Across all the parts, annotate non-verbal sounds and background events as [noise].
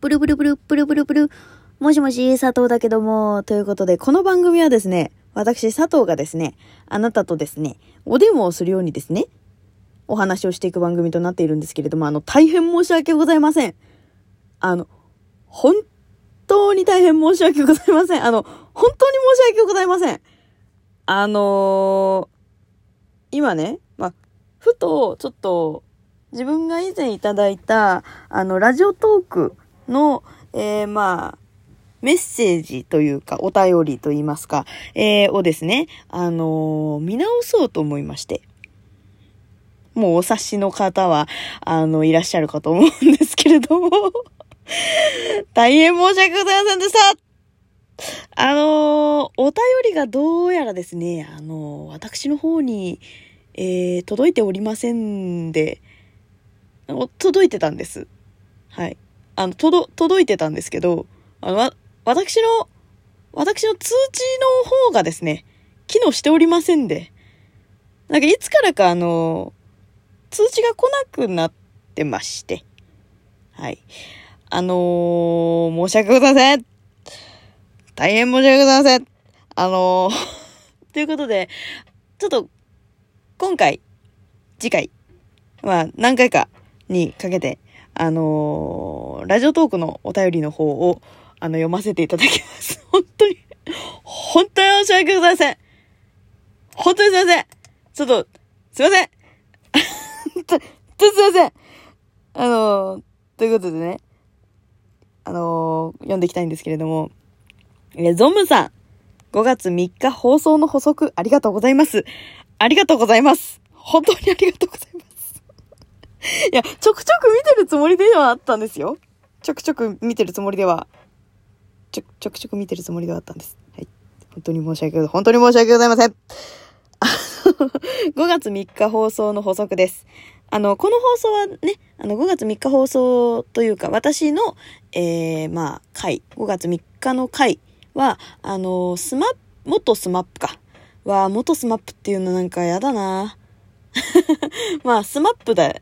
ブルブルブル、ブルブルブル。もしもし、佐藤だけども。ということで、この番組はですね、私、佐藤がですね、あなたとですね、お電話をするようにですね、お話をしていく番組となっているんですけれども、あの、大変申し訳ございません。あの、本当に大変申し訳ございません。あの、本当に申し訳ございません。あのー、今ね、まあ、ふと、ちょっと、自分が以前いただいた、あの、ラジオトークの、えー、まあ、メッセージというか、お便りと言いますか、えー、をですね、あのー、見直そうと思いまして。もうお察しの方は、あの、いらっしゃるかと思うんですけれども [laughs] 大変申し訳ございませんでしたあのお便りがどうやらですね、あの私の方に、えー、届いておりませんで、届いてたんです。はい。あの、届、届いてたんですけど、あの、私の、私の通知の方がですね、機能しておりませんで、なんかいつからかあの、通知が来なくなってまして、はい。あのー、申し訳ございません。大変申し訳ございません。あのー、[laughs] ということで、ちょっと、今回、次回、まあ、何回かにかけて、あのー、ラジオトークのお便りの方を、あの、読ませていただきます。[laughs] 本当に、本当に申し訳ございません。本当にすいません。ちょっと、すいません。[laughs] ちょ、っとすいません。あのー、ということでね、あのー、読んでいきたいんですけれども、えゾムさん、5月3日放送の補足ありがとうございます。ありがとうございます。本当にありがとうございます。いや、ちょくちょく見てるつもりではあったんですよ。ちょくちょく見てるつもりでは、ちょ、ちょくちょく見てるつもりではあったんです。はい。本当に申し訳ございません。本当に申し訳ございません。[laughs] 5月3日放送の補足です。あの、この放送はね、あの、5月3日放送というか、私の、えー、まあ、回、5月3日の回は、あの、スマップ、元スマップか。は、元スマップっていうのなんかやだな [laughs] まあ、スマップだった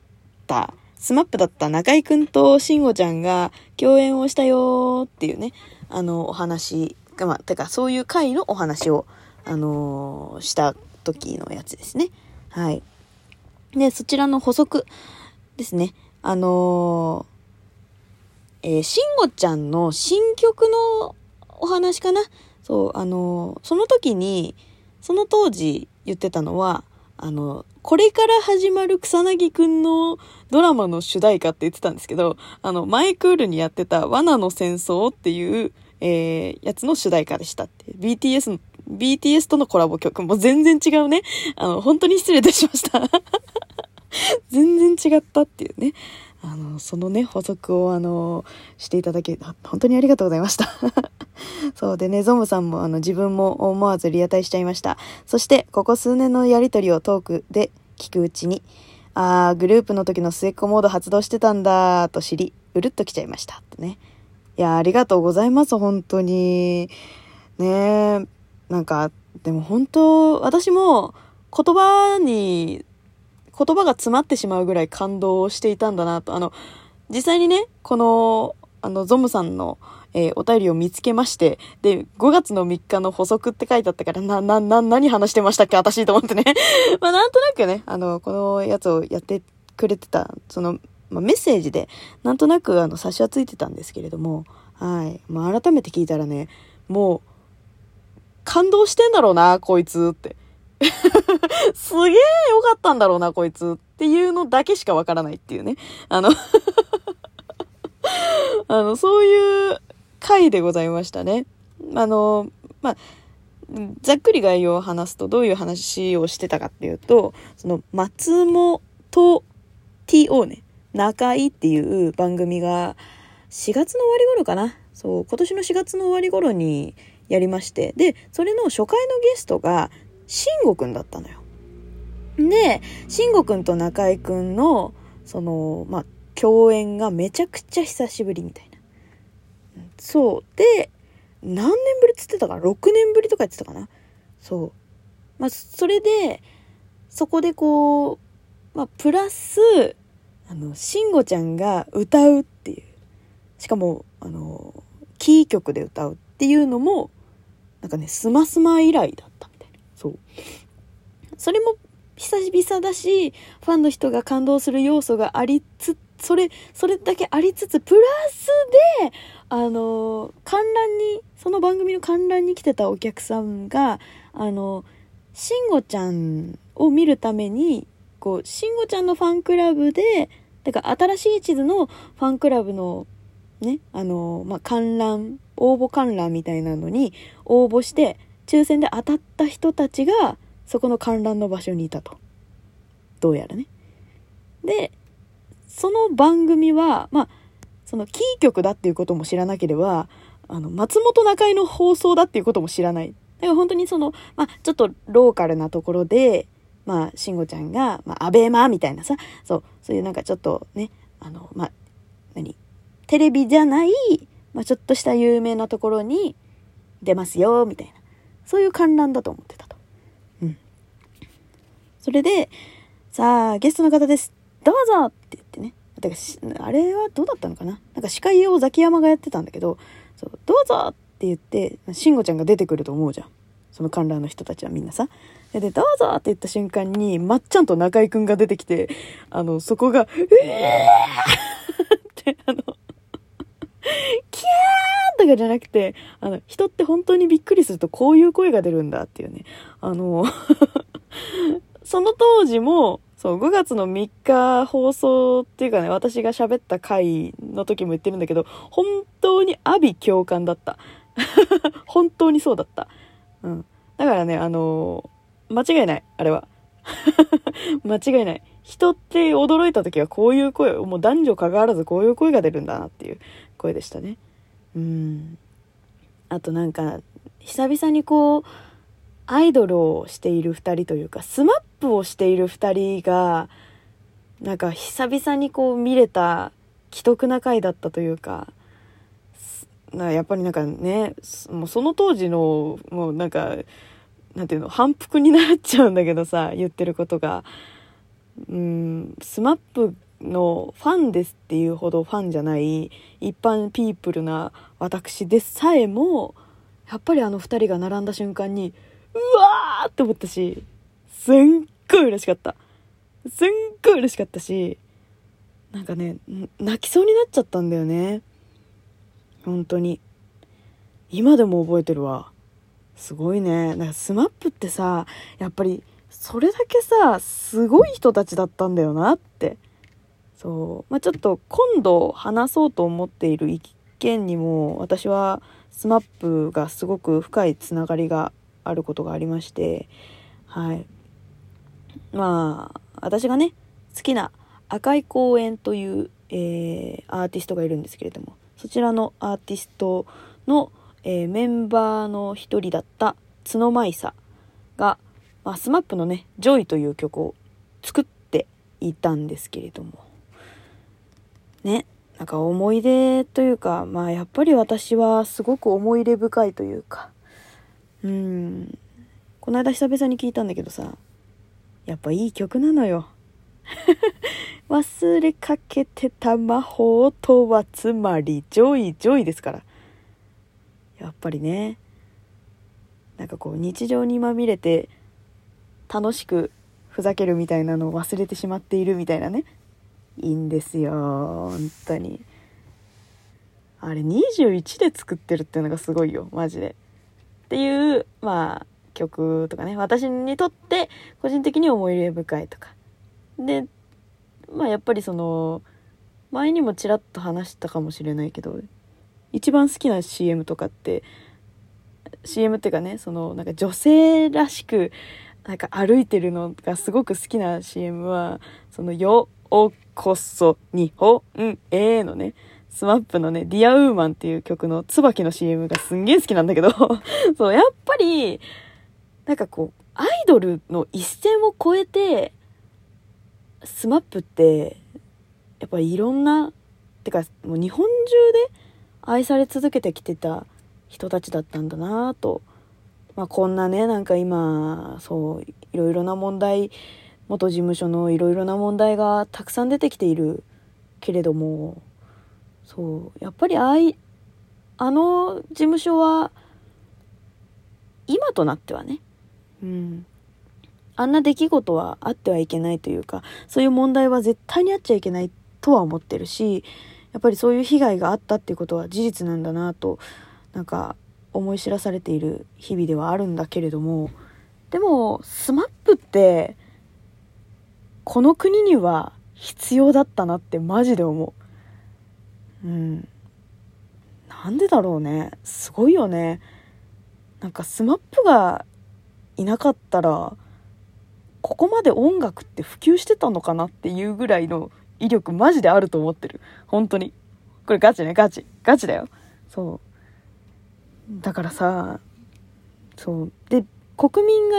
スマップだった中居くんと慎吾ちゃんが共演をしたよっていうね、あの、お話、まあ、てかそういう回のお話を、あのー、した時のやつですね。はい。で、そちらの補足ですね。あのー、えー、慎吾ちゃんの新曲のお話かな？そう、あのー、その時に、その当時言ってたのは、あの、これから始まる草薙くんのドラマの主題歌って言ってたんですけど、あの、マイクールにやってた罠の戦争っていう、えー、やつの主題歌でしたって。BTS の、BTS とのコラボ曲も全然違うね。あの、本当に失礼いたしました。[laughs] 全然違ったっていうね。あの、そのね、補足を、あの、していただき、本当にありがとうございました。[laughs] そうでね、ゾムさんも、あの、自分も思わずリアタイしちゃいました。そして、ここ数年のやりとりをトークで聞くうちに、あー、グループの時の末っ子モード発動してたんだ、と知り、うるっと来ちゃいました。とね。いや、ありがとうございます、本当に。ねなんか、でも本当、私も言葉に言葉が詰まってしまうぐらい感動していたんだなと。あの、実際にね、この、あの、ゾムさんの、えー、お便りを見つけまして、で、5月の3日の補足って書いてあったから、な、な、な、何話してましたっけ？私と思ってね。[laughs] まあ、なんとなくね、あの、このやつをやってくれてた、その、まあ、メッセージで、なんとなく、あの、差しはついてたんですけれども、はい。まあ、改めて聞いたらね、もう、感動してんだろうな、こいつって。[laughs] すげえ良かったんだろうな、こいつっていうのだけしかわからないっていうね。あの [laughs] あの、そういう回でございましたね。あの、まあ、ざっくり概要を話すとどういう話をしてたかっていうと、その松本 TO ね、中井っていう番組が4月の終わり頃かな。そう、今年の4月の終わり頃にやりまして、で、それの初回のゲストが慎吾くんだったのよ。で、慎吾くんと中居くんの、その、まあ、共演がめちゃくちゃ久しぶりみたいな。そう。で、何年ぶりっつってたかな ?6 年ぶりとか言ってたかな？そう。まあ、それで、そこでこう、まあ、プラス、あの、慎吾ちゃんが歌うっていう。しかも、あの、キー曲で歌うっていうのも、なんかね、スマスマ以来だった。そう。それも久々だし、ファンの人が感動する要素がありつつ、それ、それだけありつつ、プラスで、あの、観覧に、その番組の観覧に来てたお客さんが、あの、しんごちゃんを見るために、こう、しんごちゃんのファンクラブで、てか、新しい地図のファンクラブの、ね、あの、まあ、観覧、応募観覧みたいなのに応募して、抽選で当たった人たちが、そこの観覧の場所にいたと。どうやらね。で、その番組は、まあ、そのキー局だっていうことも知らなければ、あの、松本中井の放送だっていうことも知らない。だから本当にその、まあ、ちょっとローカルなところで、まあ、慎吾ちゃんが、まあ、アベマみたいなさ、そう、そういうなんかちょっとね、あの、まあ、何テレビじゃない、まあ、ちょっとした有名なところに出ますよ、みたいな。そういう観覧だと思ってたと。うん。それで、さあ、ゲストの方です。どうぞって言ってね。てかあれはどうだったのかななんか司会をザキヤマがやってたんだけど、そう、どうぞって言って、慎吾ちゃんが出てくると思うじゃん。その観覧の人たちはみんなさ。で、どうぞって言った瞬間に、まっちゃんと中居くんが出てきて、あの、そこが、ええーって、あの、キャーとかじゃなくて、あの、人って本当にびっくりするとこういう声が出るんだっていうね。あの [laughs] その当時も、そう、5月の3日放送っていうかね、私が喋った回の時も言ってるんだけど、本当に阿鼻共感だった。[laughs] 本当にそうだった。うん。だからね、あの、間違いない、あれは。[laughs] 間違いない。人って驚いた時はこういう声、もう男女関わらずこういう声が出るんだなっていう声でしたね。うん。あとなんか、久々にこう、アイドルをしている2人というか、スマップをしている2人が、なんか久々にこう見れた奇特な回だったというか、なやっぱりなんかね、もうその当時の、もうなんか、なんていうの、反復になっちゃうんだけどさ、言ってることが。うん、スマップのファンですっていうほどファンじゃない一般ピープルな私でさえも、やっぱりあの2人が並んだ瞬間に、うわーって思ったし、すんごい嬉しかった。すんごい嬉しかったし、なんかね、泣きそうになっちゃったんだよね。本当に。今でも覚えてるわ。すごいね。なんか SMAPってさ、やっぱり、それだけさ、すごい人たちだったんだよなって。そう。まあ、ちょっと今度話そうと思っている一件にも、私は SMAPがすごく深いつながりがあることがありまして、はい。まあ、私がね、好きな赤い公園という、えー、アーティストがいるんですけれども、そちらのアーティストの、えー、メンバーの一人だった津野米咲が、まあ、 SMAPのね、 Joyという曲を作っていたんですけれども、ね、なんか思い出というか、まあやっぱり私はすごく思い入れ深いというか、うん。この間久々に聞いたんだけどさ、やっぱいい曲なのよ。[laughs] 忘れかけてた魔法とはつまり、 Joy、Joyですから。やっぱりね、なんかこう日常にまみれて楽しくふざけるみたいなのを忘れてしまっているみたいなね。いいんですよ、本当に。あれ21で作ってるっていうのがすごいよ、マジで。っていう、まあ、曲とかね、私にとって個人的に思い入れ深いとか。で、まあやっぱりその、前にもちらっと話したかもしれないけど、一番好きな CM とかって、CM っていうかね、そのなんか女性らしく、なんか歩いてるのがすごく好きな CM は、そのよおこそ日本へのね、 SMAPのね、 Dear Womanっていう曲の椿の CM がすんげえ好きなんだけど [laughs] そう、やっぱり、なんかこう、アイドルの一線を越えて、 SMAPって、やっぱりいろんな、てか、もう日本中で愛され続けてきてた人たちだったんだなぁと。まあこんなね、なんか今、そう、いろいろな問題、元事務所のいろいろな問題がたくさん出てきているけれども、そう、やっぱりあい、あの事務所は、今となってはね、うん。あんな出来事はあってはいけないというか、そういう問題は絶対にあっちゃいけないとは思ってるし、やっぱりそういう被害があったっていうことは事実なんだなと、なんか思い知らされている日々ではあるんだけれども、でも、 SMAPって、この国には必要だったなってマジで思う。うん。なんでだろうね。すごいよね。なんか SMAPがいなかったら、ここまで音楽って普及してたのかなっていうぐらいの威力マジであると思ってる。本当に。これガチね、ガチ。ガチだよ。そう。だからさ、そう。で、国民が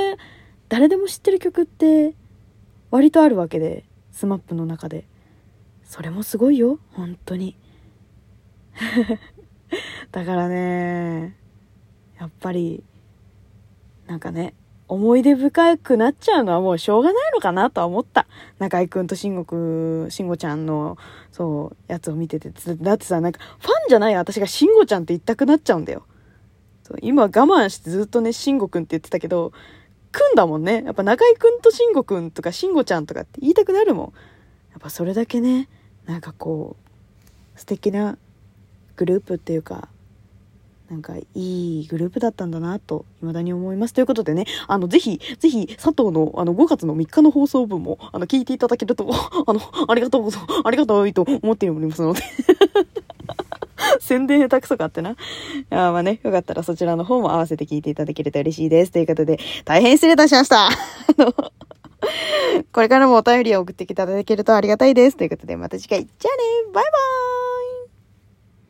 誰でも知ってる曲って割とあるわけで、スマップの中で。それもすごいよ、本当に。[laughs] だからね、やっぱり、なんかね、思い出深くなっちゃうのはもうしょうがないのかなとは思った。中居くんと慎吾くん、慎吾ちゃんの、そう、やつを見てて。だってさ、なんか、ファンじゃない私が慎吾ちゃんって言いたくなっちゃうんだよ。そう今我慢してずっとね、慎吾くんって言ってたけど、くんだもんね。やっぱ中居くんと慎吾くんとか慎吾ちゃんとかって言いたくなるもん。やっぱそれだけね、なんかこう、素敵なグループっていうか、なんかいいグループだったんだなと未だに思います。ということでね、あの、ぜひ、ぜひ、佐藤のあの5月の3日の放送分も、あの、聞いていただけると、あの、ありがとう。ありがたいと思っておりますので [laughs] 宣伝下手くそかってな。あまあね、よかったらそちらの方も合わせて聞いていただけると嬉しいです。ということで、大変失礼いたしました。[laughs] あの、これからもお便りを送っていただけるとありがたいです。ということで、また次回。じゃあねバイバーイ